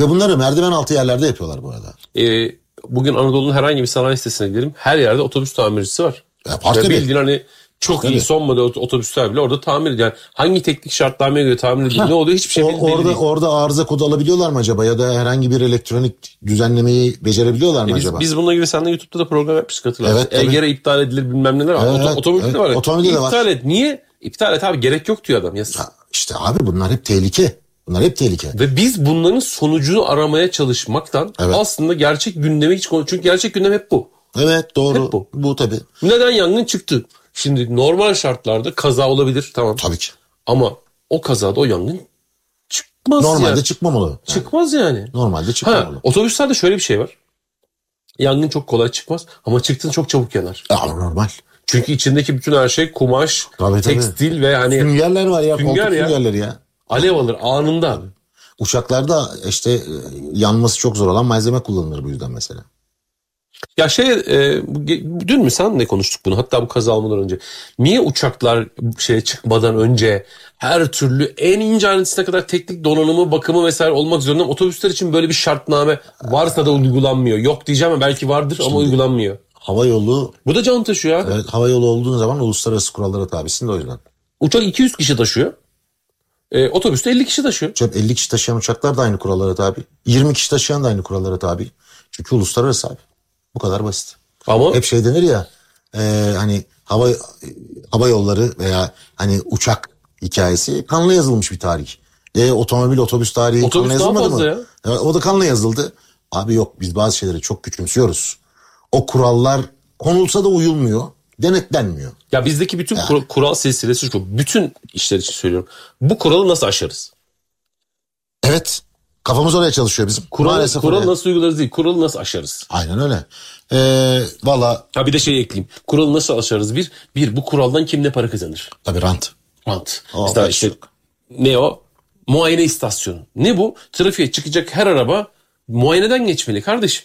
Ve bunları merdiven altı yerlerde yapıyorlar bu arada. Ee, bugün Anadolu'nun herhangi bir sanayi sitesine gidelim. Her yerde otobüs tamircisi var. Ya Ve tabii. bildiğin hani çok iyi Tabii. son model ot- otobüsler bile orada tamir. Yani hangi teknik şartnameye göre tamir ediyor ne oluyor hiçbir şey belli orada değil. orada arıza kodu alabiliyorlar mı acaba ya da herhangi bir elektronik düzenlemeyi becerebiliyorlar mı E biz, acaba? biz bununla ilgili seninle YouTube'da da program yapmıştık hatırlarsın. Evet, tabii. EGR iptal edilir bilmem neler var. Evet, Oto, evet, de var. Otomobilde de var. İptal et. Niye? İptal et abi gerek yok diyor adam. Ya. Ha, işte abi bunlar hep tehlike. Bunlar hep tehlike. Ve biz bunların sonucunu aramaya çalışmaktan Evet. aslında gerçek gündemi hiç konu... Çünkü gerçek gündem hep bu. Evet doğru. Hep bu. bu tabii. Neden yangın çıktı? Şimdi normal şartlarda kaza olabilir tamam. Tabii ki. Ama o kazada o yangın çıkmaz Normalde yani. çıkmamalı. Çıkmaz yani. Normalde Ha, çıkmamalı. otobüslerde şöyle bir şey var. Yangın çok kolay çıkmaz ama çıktığında çok çabuk yanar. Ya, normal. Çünkü içindeki bütün her şey kumaş, Tabii, tabii. tekstil ve hani Süngerler var ya. Sünger koltuk ya. süngerleri ya. Alev alır anında. Uçaklarda işte e, yanması çok zor olan malzeme kullanılır bu yüzden mesela. Ya şey e, dün mü sen ne konuştuk bunu hatta bu kaza olmadan önce. Niye uçaklar şeye çıkmadan önce her türlü en ince ayrıntısına kadar teknik donanımı, bakımı vesaire olmak zorunda. Otobüsler için böyle bir şartname varsa da uygulanmıyor. Yok diyeceğim ama belki vardır ama uygulanmıyor. Hava yolu Bu da can taşıyor abi. evet, hava yolu olduğun zaman uluslararası kurallara tabisin de o yüzden. Uçak 200 kişi taşıyor. E, otobüste 50 kişi taşıyor. Cep 50 kişi taşıyan uçaklar da aynı kurallara tabi. 20 kişi taşıyan da aynı kurallara tabi. Çünkü uluslararası abi. Bu kadar basit. Ama Hep şey denir ya e, hani hava hava yolları veya hani uçak hikayesi kanla yazılmış bir tarih. E, otomobil otobüs tarihi Otobüs kanla yazılmadı mı? E, o da kanla yazıldı. Abi yok biz bazı şeyleri çok küçümsüyoruz. O kurallar konulsa da uyulmuyor. Denetlenmiyor. ya bizdeki bütün kur- kural silsilesi şu. Bütün işler için söylüyorum. Bu kuralı nasıl aşarız? Evet. Kafamız oraya çalışıyor bizim. Kuralı, Maalesef kuralı oraya. nasıl uygularız değil. Kuralı nasıl aşarız? Aynen öyle. Ee, Valla Ha bir de şey ekleyeyim. Kuralı nasıl aşarız? Bir, bir bu kuraldan kim ne para kazanır? tabii rant. Rant. Hiç işte yok. ne o? Muayene istasyonu. Ne bu? Trafiğe çıkacak her araba muayeneden geçmeli kardeşim.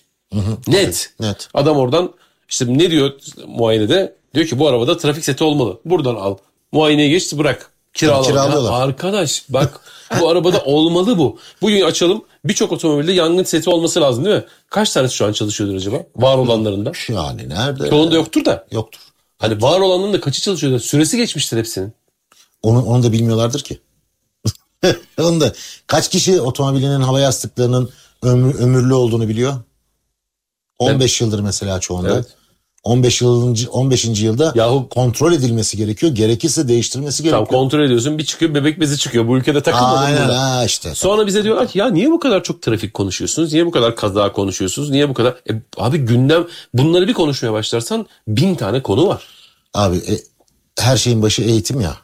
Net. net. Adam oradan işte ne diyor muayenede? Diyor ki bu arabada trafik seti olmalı. Buradan al. Muayeneye geç bırak. Kirala. kiralıyorlar. Ya arkadaş bak bu arabada olmalı bu. Bugün açalım birçok otomobilde yangın seti olması lazım değil mi? Kaç tanesi şu an çalışıyordur acaba? Var olanlarında. Yani nerede? Çoğunda yoktur da. Yoktur. Hani var olanların da kaçı çalışıyordur? Süresi geçmiştir hepsinin. Onu, onu da bilmiyorlardır ki. onu da kaç kişi otomobilinin hava yastıklarının ömür, ömürlü olduğunu biliyor? 15 yıldır mesela çoğunda. Evet. 15 yılıncı 15. yılda Yahu- kontrol edilmesi gerekiyor. Gerekirse değiştirmesi gerekiyor. kontrol ediyorsun bir çıkıyor bebek bezi çıkıyor. Bu ülkede takılmadın Aynen ha işte. Sonra bize diyorlar ki ya niye bu kadar çok trafik konuşuyorsunuz? Niye bu kadar kaza konuşuyorsunuz? Niye bu kadar? E, abi gündem bunları bir konuşmaya başlarsan bin tane konu var. Abi e, her şeyin başı eğitim ya.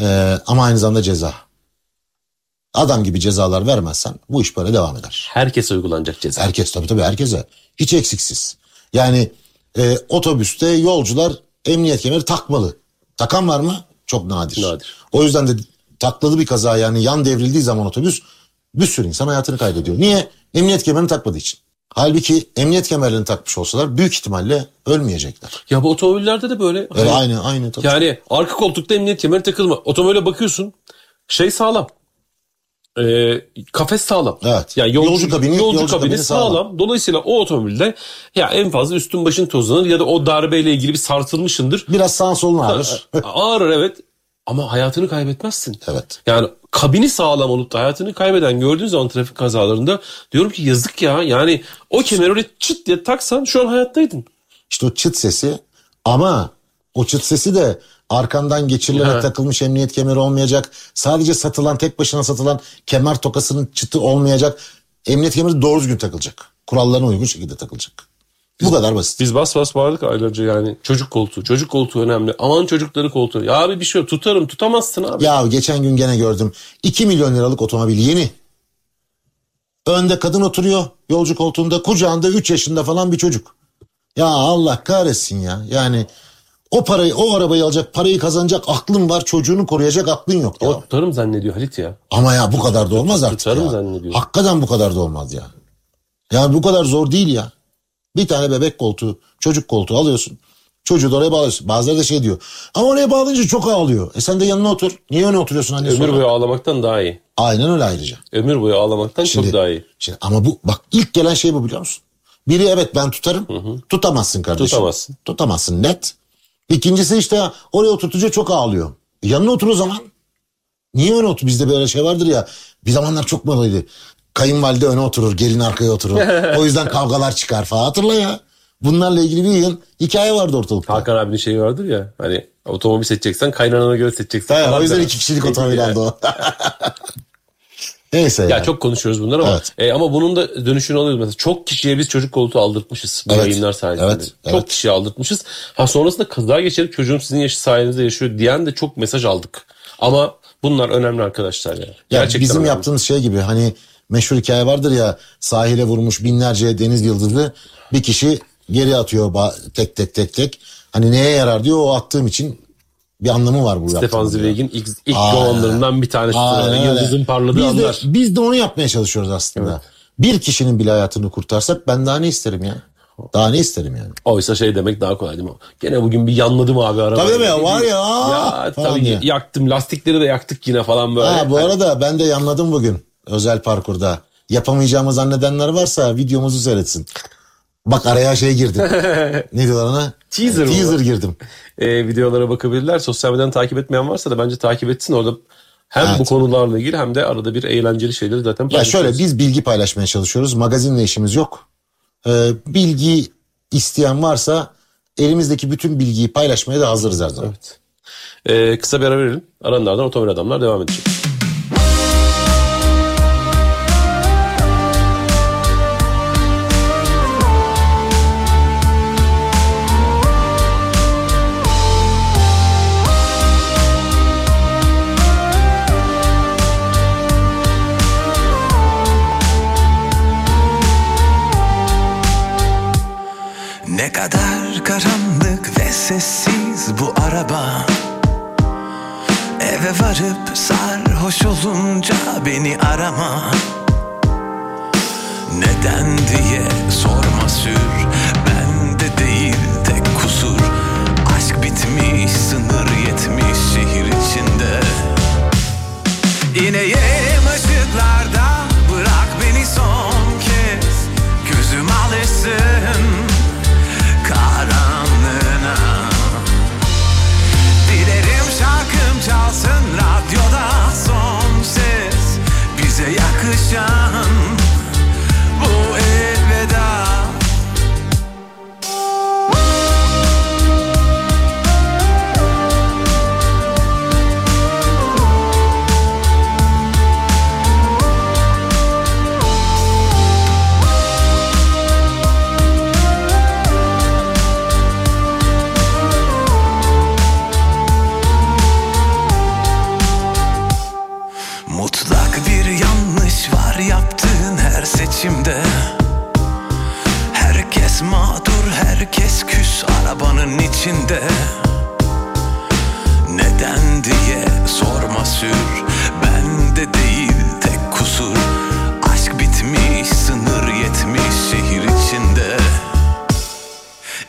E, ama aynı zamanda ceza. Adam gibi cezalar vermezsen bu iş böyle devam eder. Herkese uygulanacak ceza. Herkes tabii tabii herkese. Hiç eksiksiz. Yani e, otobüste yolcular emniyet kemeri takmalı. Takan var mı? Çok nadir. Nadir. O yüzden de taklalı bir kaza yani yan devrildiği zaman otobüs bir sürü insan hayatını kaybediyor. Niye? Emniyet kemerini takmadığı için. Halbuki emniyet kemerlerini takmış olsalar büyük ihtimalle ölmeyecekler. Ya bu otomobillerde de böyle. Evet, Hani aynı aynı tabii. Yani arka koltukta emniyet kemeri takılma. Otomobile bakıyorsun şey sağlam. Ee, kafes sağlam. Evet. Yani yolcu, Yolcu kabini- yolcu, yolcu kabini, kabini sağlam. sağlam. Dolayısıyla o otomobilde ya en fazla üstün başın tozlanır ya da o darbeyle ilgili bir sarsılmışındır. Biraz sağ solun ağrır. Ağrır evet ama hayatını kaybetmezsin. Evet. Yani kabini sağlam olup da hayatını kaybeden gördüğün zaman trafik kazalarında diyorum ki yazık ya. Yani o kemeri öyle çıt diye taksan şu an hayattaydın. İşte o çıt sesi ama o çıt sesi de arkandan geçirilerek Ha. takılmış emniyet kemeri olmayacak. Sadece satılan tek başına satılan kemer tokasının çıtı olmayacak. Emniyet kemeri doğru düzgün takılacak. Kurallarına uygun şekilde takılacak. Bu kadar basit. Biz bas bas bağırdık aylarca yani. Çocuk koltuğu. Çocuk koltuğu önemli. Aman çocukları koltuğu. Ya abi bir şey yok. Tutarım. Tutamazsın abi. Ya geçen gün gene gördüm. 2 milyon liralık otomobil yeni. Önde kadın oturuyor yolcu koltuğunda kucağında 3 yaşında falan bir çocuk. Ya Allah kahretsin ya. Yani o parayı o arabayı alacak parayı kazanacak aklın var çocuğunu koruyacak aklın yok. Ya. Tutarım zannediyor Halit ya. Ama ya bu kadar da olmaz artık Tutarım ya. zannediyorum. Hakikaten bu kadar da olmaz ya. Yani bu kadar zor değil ya. Bir tane bebek koltuğu, çocuk koltuğu alıyorsun. Çocuğu da oraya bağlıyorsun. Bazıları da şey diyor. Ama oraya bağlayınca çok ağlıyor. E sen de yanına otur. Niye öne oturuyorsun anne Ömür sonra? boyu ağlamaktan daha iyi. Aynen öyle ayrıca. Ömür boyu ağlamaktan Şimdi, çok daha iyi. şimdi ama bu bak ilk gelen şey bu biliyor musun? Biri evet ben tutarım. Tutamazsın kardeşim. Tutamazsın. Tutamazsın net. İkincisi işte oraya oturtunca çok ağlıyor. Yanına otur o zaman. Niye öne otur? Bizde böyle şey vardır ya. Bir zamanlar çok modaydı. Kayınvalide öne oturur, gelin arkaya oturur. o yüzden kavgalar çıkar falan. Hatırla ya. Bunlarla ilgili bir yıl hikaye vardı ortalıkta. Hakan abinin şeyi vardır ya. Hani otomobil seçeceksen kaynanana göre seçeceksin. Falan o yüzden iki kişilik otomobil aldı o. Neyse Ya yani. çok konuşuyoruz bunları ama Evet. e, ama bunun da dönüşünü alıyoruz. Mesela çok kişiye biz çocuk koltuğu aldırtmışız bu Evet. yayınlar sayesinde. Evet, Çok evet. kişiye aldırtmışız. Ha sonrasında kaza geçirip çocuğum sizin yaşı sayenizde yaşıyor diyen de çok mesaj aldık. Ama bunlar önemli arkadaşlar ya. Ya Gerçekten bizim önemli. yaptığımız şey gibi hani meşhur hikaye vardır ya sahile vurmuş binlerce deniz yıldızı bir kişi geri atıyor tek tek tek tek. Hani neye yarar diyor o attığım için bir anlamı var bu Stefan. Zweig'in ilk, ilk romanlarından bir tanesi. Aynen öyle. Yıldızın parladığı biz anlar. De, biz de onu yapmaya çalışıyoruz aslında. Bir kişinin bile hayatını kurtarsak ben daha ne isterim ya? Daha ne isterim yani? Oysa şey demek daha kolay değil mi? Gene bugün bir yanladım abi araba. Tabii tabii ya, var ya, aa, Ya tabii diye. yaktım lastikleri de yaktık yine falan böyle. Ha, bu arada ben de yanladım bugün özel parkurda. Yapamayacağımı zannedenler varsa videomuzu seyretsin. Bak araya şey girdim. ne diyorlar ona? Teaser Teaser girdim. e, videolara bakabilirler. Sosyal medyadan takip etmeyen varsa da bence takip etsin. Orada Hem Evet. bu konularla ilgili hem de arada bir eğlenceli şeyleri zaten Ya şöyle biz bilgi paylaşmaya çalışıyoruz. Magazinle işimiz yok. Ee, bilgi isteyen varsa elimizdeki bütün bilgiyi paylaşmaya da hazırız her zaman. Evet. Ee, kısa bir ara verelim. Aranlardan otomobil adamlar devam edecek. Ne kadar karanlık ve sessiz bu araba. Eve varıp sarhoş olunca beni arama. Neden diye sorma sür Bende değil tek kusur. Aşk bitmiş sınır yetmiş şehir içinde. Işıklarda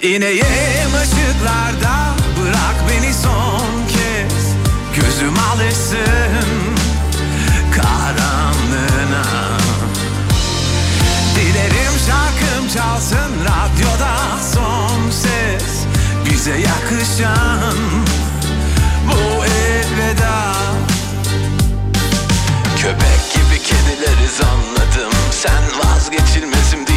İneyim ışıklarda bırak beni son kez. Gözüm alışsın karanlığına. Dilerim şarkım çalsın radyoda son ses. Bize yakışan bu elveda. Köpek gibi kedileriz anladım Sen vazgeçilmezim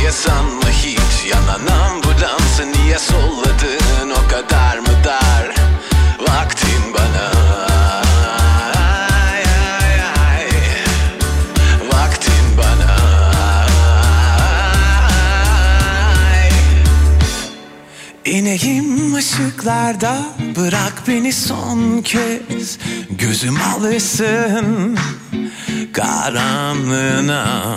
diye sanma hiç Yanan ambulansı niye solladın? O kadar mı dar Vaktin bana. Vaktin bana. Ay. İneyim ışıklarda bırak beni son kez. Gözüm alışsın karanlığına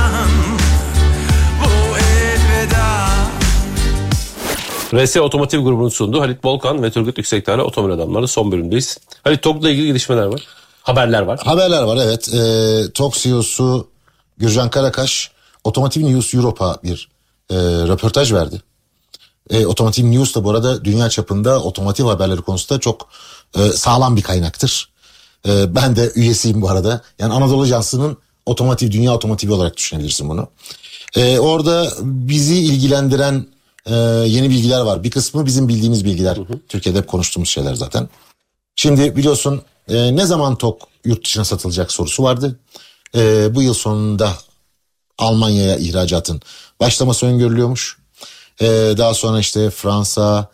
RS Otomotiv grubunun sunduğu Halit Volkan ve Turgut Yüksekdağ'la Otomobil Adamları son bölümdeyiz. Halit TOG'la ilgili gelişmeler var. Haberler var. Haberler var evet. E, TOK CEO'su Gürcan Karakaş Otomotiv News Europe'a bir e, röportaj verdi. E, Otomotiv News da bu arada dünya çapında otomotiv haberleri konusunda çok e, sağlam bir kaynaktır. E, ben de üyesiyim bu arada. Yani Anadolu Ajansı'nın otomotiv, dünya otomotivi olarak düşünebilirsin bunu. E, orada bizi ilgilendiren e, yeni bilgiler var. Bir kısmı bizim bildiğimiz bilgiler. Türkiye'de hep konuştuğumuz şeyler zaten. Şimdi biliyorsun e, ne zaman TOK yurt dışına satılacak sorusu vardı. E, bu yıl sonunda Almanya'ya ihracatın başlaması öngörülüyormuş. E, daha sonra işte Fransa,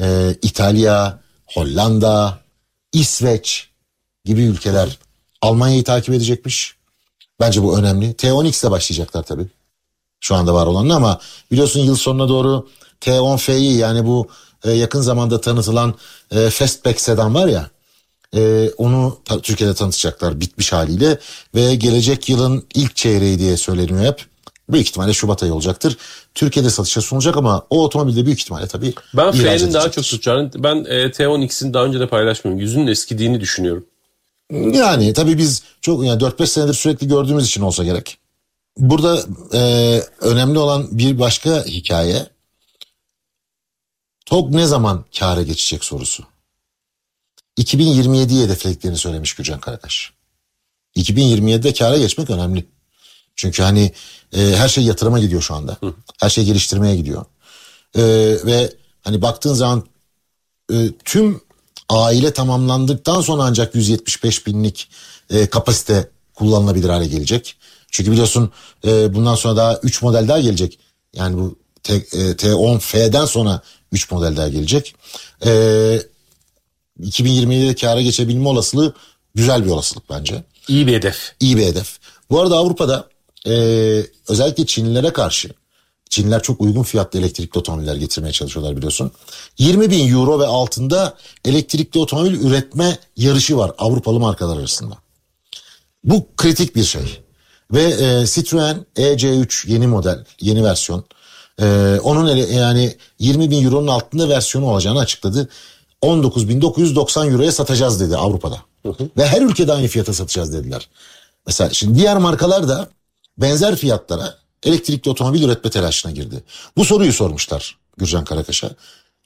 e, İtalya, Hollanda, İsveç gibi ülkeler Almanya'yı takip edecekmiş. Bence bu önemli. T10X ile başlayacaklar tabii. Şu anda var olanla ama biliyorsun yıl sonuna doğru T10F'yi yani bu e, yakın zamanda tanıtılan e, Fastback sedan var ya e, onu Türkiye'de tanıtacaklar bitmiş haliyle ve gelecek yılın ilk çeyreği diye söyleniyor hep. Büyük ihtimalle Şubat ayı olacaktır. Türkiye'de satışa sunulacak ama o otomobilde büyük ihtimalle tabii Ben F'nin daha çok tutacağını, ben e, T10X'in daha önce de paylaşmıyorum. Yüzünün eskidiğini düşünüyorum. Yani tabii biz çok yani 4-5 senedir sürekli gördüğümüz için olsa gerek. Burada e, önemli olan bir başka hikaye. TOG ne zaman kâra geçecek sorusu. 2027'yi hedeflediklerini söylemiş Gürcan Karakaş. 2027'de kâra geçmek önemli. Çünkü hani e, her şey yatırıma gidiyor şu anda. Her şey geliştirmeye gidiyor. E, ve hani baktığın zaman e, tüm aile tamamlandıktan sonra ancak 175 binlik e, kapasite kullanılabilir hale gelecek. Çünkü biliyorsun e, bundan sonra daha 3 model daha gelecek. Yani bu T, e, T10F'den sonra 3 model daha gelecek. E, 2027'de kâra geçebilme olasılığı güzel bir olasılık bence. İyi bir hedef. İyi bir hedef. Bu arada Avrupa'da e, özellikle Çinlilere karşı Çinliler çok uygun fiyatlı elektrikli otomobiller getirmeye çalışıyorlar biliyorsun. 20 bin euro ve altında elektrikli otomobil üretme yarışı var Avrupalı markalar arasında. Bu kritik bir şey. Ve e, Citroen EC3 yeni model, yeni versiyon. E, onun ele, yani 20 bin euronun altında versiyonu olacağını açıkladı. 19.990 euroya satacağız dedi Avrupa'da. Ve her ülkede aynı fiyata satacağız dediler. Mesela şimdi diğer markalar da benzer fiyatlara elektrikli otomobil üretme telaşına girdi. Bu soruyu sormuşlar Gürcan Karakaş'a.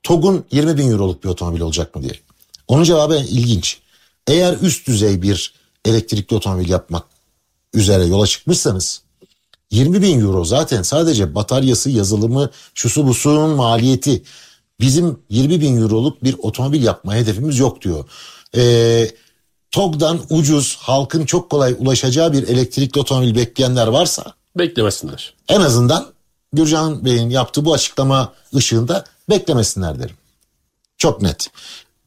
TOG'un 20 bin euroluk bir otomobil olacak mı diye. Onun cevabı ilginç. Eğer üst düzey bir elektrikli otomobil yapmak üzere yola çıkmışsanız 20 bin euro zaten sadece bataryası, yazılımı, şusu busunun maliyeti. Bizim 20 bin euroluk bir otomobil yapma hedefimiz yok diyor. Ee, TOG'dan ucuz, halkın çok kolay ulaşacağı bir elektrikli otomobil bekleyenler varsa Beklemesinler. en azından Gürcan Bey'in yaptığı bu açıklama ışığında beklemesinler derim. Çok net.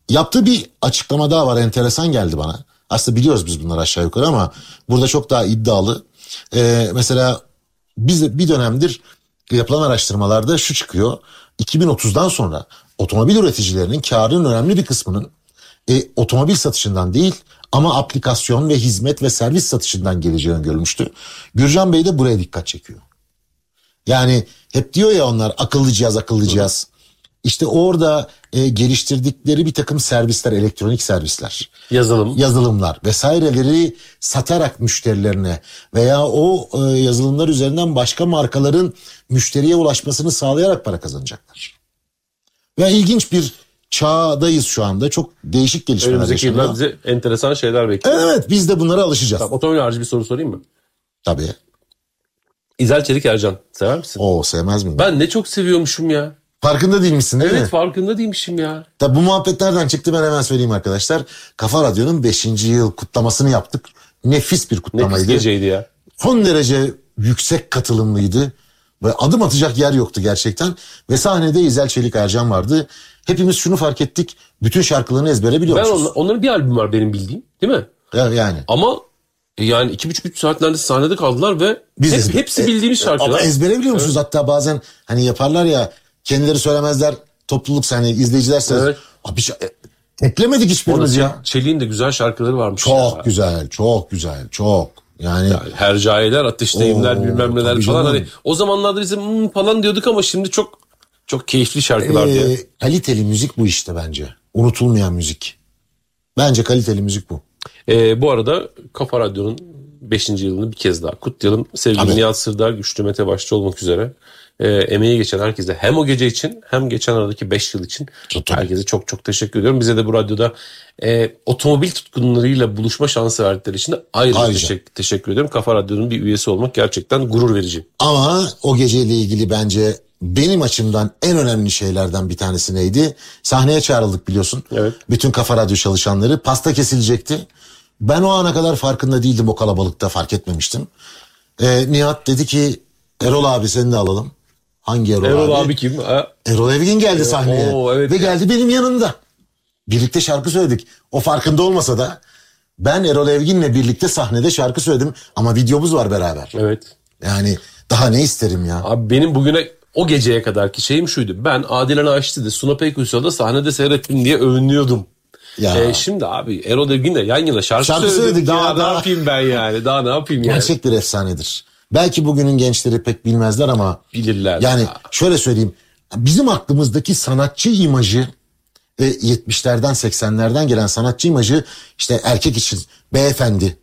Yaptığı bir açıklama daha var enteresan geldi bana. Aslında biliyoruz biz bunları aşağı yukarı ama burada çok daha iddialı. Ee, mesela biz bir dönemdir yapılan araştırmalarda şu çıkıyor. 2030'dan sonra otomobil üreticilerinin karının önemli bir kısmının e, otomobil satışından değil ama aplikasyon ve hizmet ve servis satışından geleceği öngörülmüştü. Gürcan Bey de buraya dikkat çekiyor. Yani hep diyor ya onlar akıllı cihaz akıllı cihaz. İşte orada e, geliştirdikleri bir takım servisler, elektronik servisler, Yazılım. yazılımlar vesaireleri satarak müşterilerine veya o e, yazılımlar üzerinden başka markaların müşteriye ulaşmasını sağlayarak para kazanacaklar. Ve ilginç bir çağdayız şu anda. Çok değişik gelişmeler Önümüzdeki yıllar bize enteresan şeyler bekliyor. Evet biz de bunlara alışacağız. Tamam, otomobil harici bir soru sorayım mı? Tabii. İzel Çelik Ercan. Sever misin? O sevmez miyim? Ben ne çok seviyormuşum ya. Farkında değil misin değil Evet mi? farkında değilmişim ya. Tabii bu muhabbet nereden çıktı ben hemen söyleyeyim arkadaşlar. Kafa Radyo'nun 5. yıl kutlamasını yaptık. Nefis bir kutlamaydı. pis geceydi ya. Son derece yüksek katılımlıydı. Ve adım atacak yer yoktu gerçekten. Ve sahnede İzel Çelik Ercan vardı. Hepimiz şunu fark ettik. Bütün şarkılarını ezbere Ben biliyormuşuz. onla- onların bir albüm var benim bildiğim. Değil mi? Ya- Yani. Ama yani iki buçuk üç saat neredeyse sahnede kaldılar ve Biz hep- ezbe- hepsi bildiğimiz e, şarkılar. Ama ezbere biliyor musunuz? Hatta bazen hani yaparlar ya kendileri söylemezler. Topluluk sahne izleyiciler söyler. Evet. Abi şey- eklemedik hiçbirimiz ya. Çelik'in de güzel şarkıları varmış. Çok ya. güzel, çok güzel, çok. Yani Yani hercailer, ateşleyimler, Oo, bilmem neler falan. canım. Hani o zamanlarda bizim "Hmm" falan diyorduk ama şimdi çok çok keyifli şarkılar diye. e, kaliteli müzik bu işte bence. Unutulmayan müzik. Bence kaliteli müzik bu. Ee, bu arada Kafa Radyo'nun 5. yılını bir kez daha kutlayalım. Sevgili. Nihat Sırdar, Güçlü Mete başta olmak üzere e, emeği geçen herkese hem o gece için hem geçen aradaki 5 yıl için tabii. herkese çok çok teşekkür ediyorum. Bize de bu radyoda e, otomobil tutkunlarıyla buluşma şansı verdikleri için de ayrıca Ayrıca. teşekkür, teşekkür ediyorum. Kafa Radyo'nun bir üyesi olmak gerçekten gurur verici. Ama o geceyle ilgili bence benim açımdan en önemli şeylerden bir tanesi neydi? Sahneye çağrıldık biliyorsun. Evet. Bütün Kafa Radyo çalışanları pasta kesilecekti. Ben o ana kadar farkında değildim o kalabalıkta fark etmemiştim. Ee, Nihat dedi ki Erol abi seni de alalım. Hangi Erol, Erol abi? abi kim? Erol Evgin geldi sahneye oo, evet ve ya. geldi benim yanımda. Birlikte şarkı söyledik. O farkında olmasa da ben Erol Evgin'le birlikte sahnede şarkı söyledim ama videomuz var beraber. evet. Yani daha ne isterim ya? Abi benim bugüne o geceye kadarki şeyim şuydu. Ben Adile Naşit'i Suna Peykuysal'da sahnede seyrettim diye övünüyordum. Ya. Ee, şimdi abi Erol Evgin'le yan yana şarkı, Şarkı söyledik. söyledik Daha ya, ne daha- yapayım ben yani? Daha ne yapayım yani? Gerçek bir efsanedir. Belki bugünün gençleri pek bilmezler ama Bilirler. yani Ya. şöyle söyleyeyim. Bizim aklımızdaki sanatçı imajı e, 70'lerden 80'lerden gelen sanatçı imajı işte erkek için beyefendi,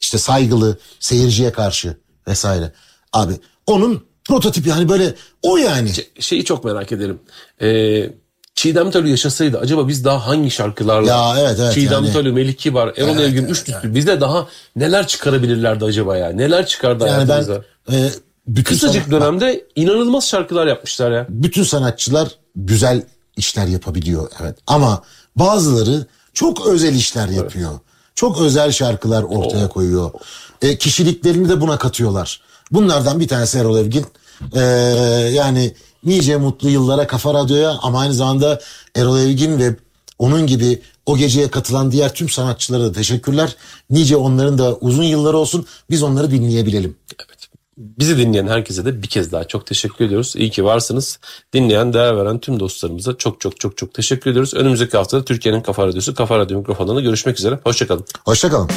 işte saygılı, seyirciye karşı vesaire. Abi onun prototipi hani böyle o yani. Şeyi çok merak ederim. Ee, Çiğdem Talü yaşasaydı acaba biz daha hangi şarkılarla Ya evet, evet, Çiğdem yani. Talü, Melih Kibar, Erol Evet, Evgün evet, üç üstü bizde daha neler çıkarabilirlerdi acaba ya? Neler çıkardı Yani ben hayatımıza? e, bütün Kısacık sana- dönemde inanılmaz şarkılar yapmışlar ya. bütün sanatçılar güzel işler yapabiliyor evet. Ama bazıları çok özel işler yapıyor. Çok özel şarkılar ortaya koyuyor. E, kişiliklerini de buna katıyorlar. Bunlardan bir tanesi Erol Evgin. E, yani nice mutlu yıllara Kafa Radyo'ya ama aynı zamanda Erol Evgin ve onun gibi o geceye katılan diğer tüm sanatçılara da teşekkürler. Nice onların da uzun yılları olsun. Biz onları dinleyebilelim. Bizi dinleyen herkese de bir kez daha çok teşekkür ediyoruz. İyi ki varsınız. Dinleyen, değer veren tüm dostlarımıza çok çok çok çok teşekkür ediyoruz. Önümüzdeki hafta Türkiye'nin Kafa Radyosu, Kafa Radyo mikrofonlarında görüşmek üzere. Hoşçakalın. Hoşçakalın.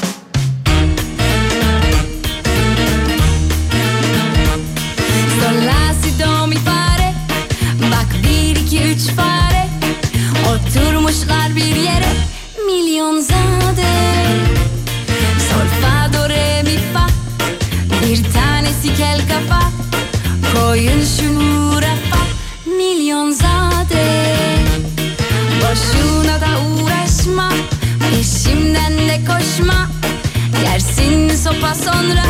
Boşuna da uğraşma Peşimden de koşma. Yersin sopa sonra